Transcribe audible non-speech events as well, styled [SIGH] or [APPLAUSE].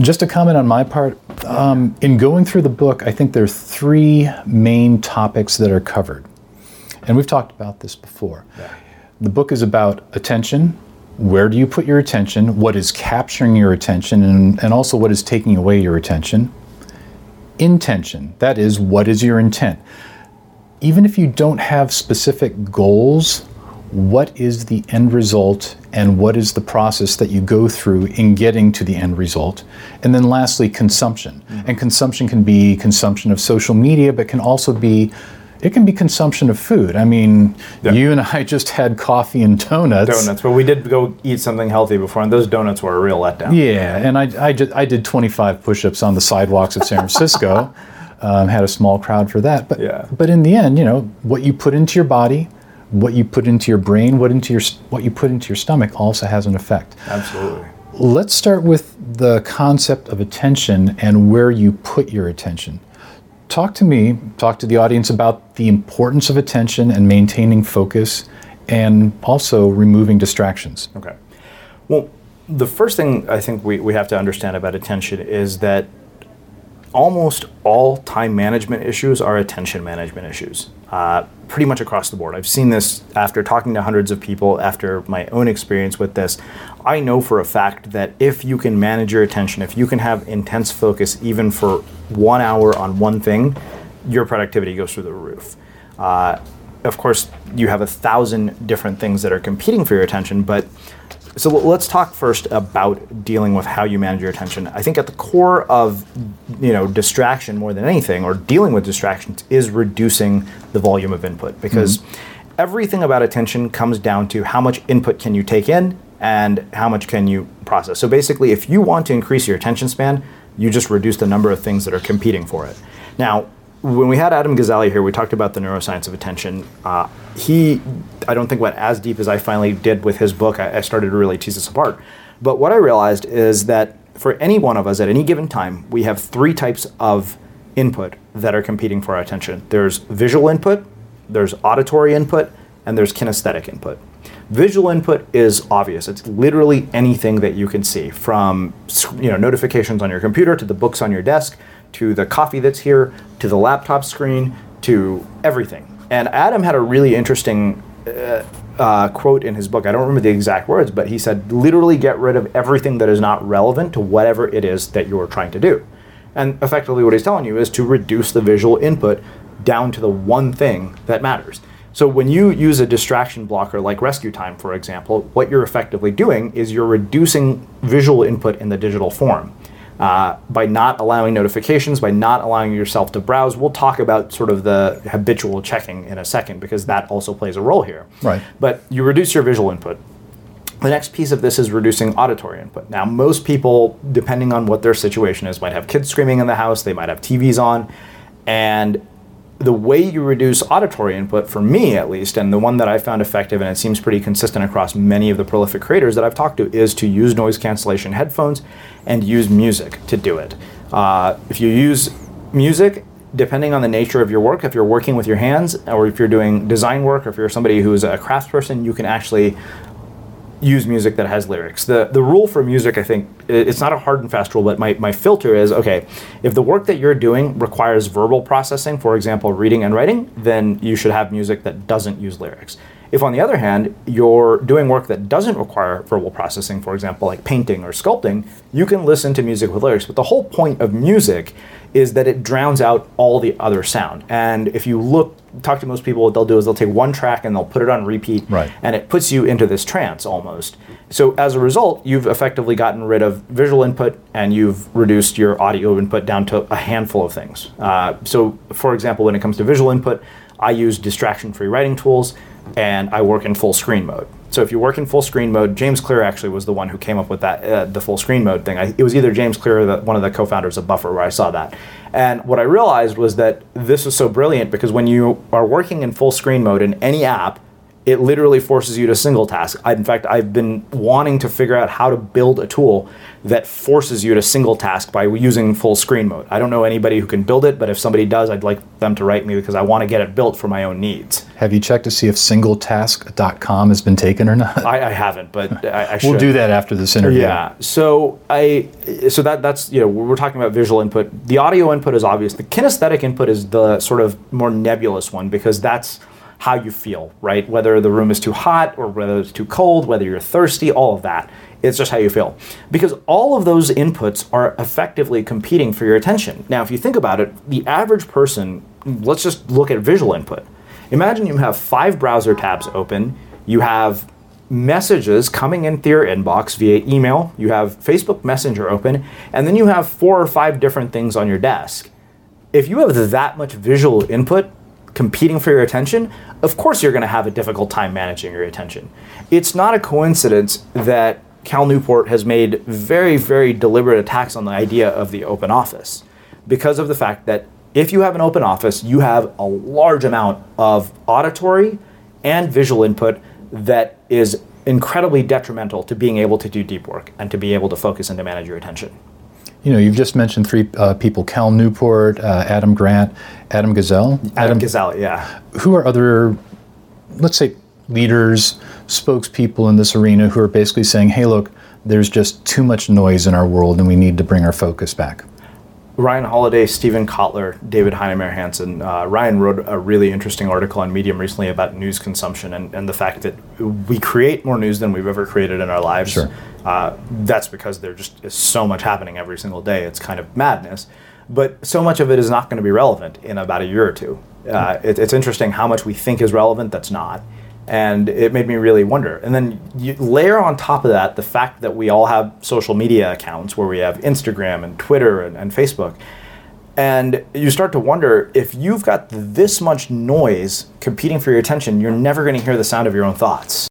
Just a comment on my part. Um, in going through the book, I think there are three main topics that are covered. And we've talked about this before. Yeah. The book is about attention. Where do you put your attention? What is capturing your attention? And, and also what is taking away your attention? Intention. That is, what is your intent? Even if you don't have specific goals, what is the end result and what is the process that you go through in getting to the end result? And then lastly, consumption. And consumption can be consumption of social media, but can also be it can be consumption of food. I mean, Yeah. you and I just had coffee and donuts. Donuts, but we did go eat something healthy before, and those donuts were a real letdown. Yeah, and I, I, just, I did 25 push-ups on the sidewalks of San Francisco. [LAUGHS] um, had a small crowd for that, but Yeah. but in the end, you know, what you put into your body, what you put into your brain, what into your what you put into your stomach also has an effect. Absolutely. Let's start with the concept of attention and where you put your attention. Talk to me, talk to the audience about the importance of attention and maintaining focus and also removing distractions. Okay. Well, the first thing I think we, we have to understand about attention is that almost all time management issues are attention management issues, uh, pretty much across the board. I've seen this after talking to hundreds of people, after my own experience with this. I know for a fact that if you can manage your attention, if you can have intense focus even for one hour on one thing, your productivity goes through the roof. Uh, of course, you have a thousand different things that are competing for your attention, but so let's talk first about dealing with how you manage your attention. I think at the core of you know distraction more than anything, or dealing with distractions, is reducing the volume of input mm-hmm. because everything about attention comes down to how much input can you take in and how much can you process. So basically, if you want to increase your attention span, you just reduce the number of things that are competing for it. Now, when we had Adam Gazzaley here, we talked about the neuroscience of attention. Uh, he, I don't think went as deep as I finally did with his book. I, I started to really tease this apart. But what I realized is that for any one of us at any given time, we have three types of input that are competing for our attention. There's visual input, there's auditory input, and there's kinesthetic input. Visual input is obvious. It's literally anything that you can see, from you know notifications on your computer to the books on your desk, to the coffee that's here, to the laptop screen, to everything. And Adam had a really interesting uh, uh, quote in his book. I don't remember the exact words, but he said, "Literally get rid of everything that is not relevant to whatever it is that you are trying to do." And effectively, what he's telling you is to reduce the visual input down to the one thing that matters. So when you use a distraction blocker like RescueTime, for example, what you're effectively doing is you're reducing visual input in the digital form. Uh, by not allowing notifications, by not allowing yourself to browse, we'll talk about sort of the habitual checking in a second because that also plays a role here. Right. But you reduce your visual input. The next piece of this is reducing auditory input. Now, most people, depending on what their situation is, might have kids screaming in the house, they might have TVs on, and the way you reduce auditory input, for me at least, and the one that I found effective, and it seems pretty consistent across many of the prolific creators that I've talked to, is to use noise cancellation headphones and use music to do it. Uh, if you use music, depending on the nature of your work, if you're working with your hands, or if you're doing design work, or if you're somebody who's a craftsperson, you can actually use music that has lyrics. The the rule for music, I think, it's not a hard and fast rule, but my, my filter is okay, if the work that you're doing requires verbal processing, for example, reading and writing, then you should have music that doesn't use lyrics. If, on the other hand, you're doing work that doesn't require verbal processing, for example, like painting or sculpting, you can listen to music with lyrics. But the whole point of music is that it drowns out all the other sound. And if you look, talk to most people, what they'll do is they'll take one track and they'll put it on repeat, Right. and it puts you into this trance almost. So as a result, you've effectively gotten rid of visual input and you've reduced your audio input down to a handful of things. Uh, so, for example, when it comes to visual input, I use distraction-free writing tools, and I work in full screen mode. So if you work in full screen mode, James Clear actually was the one who came up with that uh, the full screen mode thing. I, it was either James Clear or the, one of the co-founders of Buffer where I saw that. And what I realized was that this was so brilliant because when you are working in full screen mode in any app, it literally forces you to single task. I, in fact, I've been wanting to figure out how to build a tool that forces you to single task by using full screen mode. I don't know anybody who can build it, but if somebody does, I'd like them to write me because I want to get it built for my own needs. Have you checked to see if singletask.com has been taken or not? I, I haven't, but [LAUGHS] I, I should. we'll do that after this interview. Yeah. So I so that that's you know we're talking about visual input. The audio input is obvious. The kinesthetic input is the sort of more nebulous one because that's how you feel, right? Whether the room is too hot or whether it's too cold, whether you're thirsty, all of that. It's just how you feel. Because all of those inputs are effectively competing for your attention. Now, if you think about it, the average person, let's just look at visual input. Imagine you have five browser tabs open, you have messages coming into your inbox via email, you have Facebook Messenger open, and then you have four or five different things on your desk. If you have that much visual input, competing for your attention, of course you're going to have a difficult time managing your attention. It's not a coincidence that Cal Newport has made very, very deliberate attacks on the idea of the open office because of the fact that if you have an open office, you have a large amount of auditory and visual input that is incredibly detrimental to being able to do deep work and to be able to focus and to manage your attention. You know, you've just mentioned three uh, people: Cal Newport, uh, Adam Grant, Adam Gazzaley. Adam, Gazzaley, yeah. Who are other, let's say, leaders, spokespeople in this arena who are basically saying, "Hey, look, there's just too much noise in our world, and we need to bring our focus back." Ryan Holiday, Steven Kotler, David Heinemeier Hansson. Uh, Ryan wrote a really interesting article on Medium recently about news consumption and, and the fact that we create more news than we've ever created in our lives. Sure. Uh, that's because there just is so much happening every single day. It's kind of madness. But so much of it is not going to be relevant in about a year or two. Uh, it, it's interesting how much we think is relevant that's not and it made me really wonder. And then you layer on top of that the fact that we all have social media accounts where we have Instagram and Twitter and, and Facebook. And you start to wonder if you've got this much noise competing for your attention, you're never going to hear the sound of your own thoughts.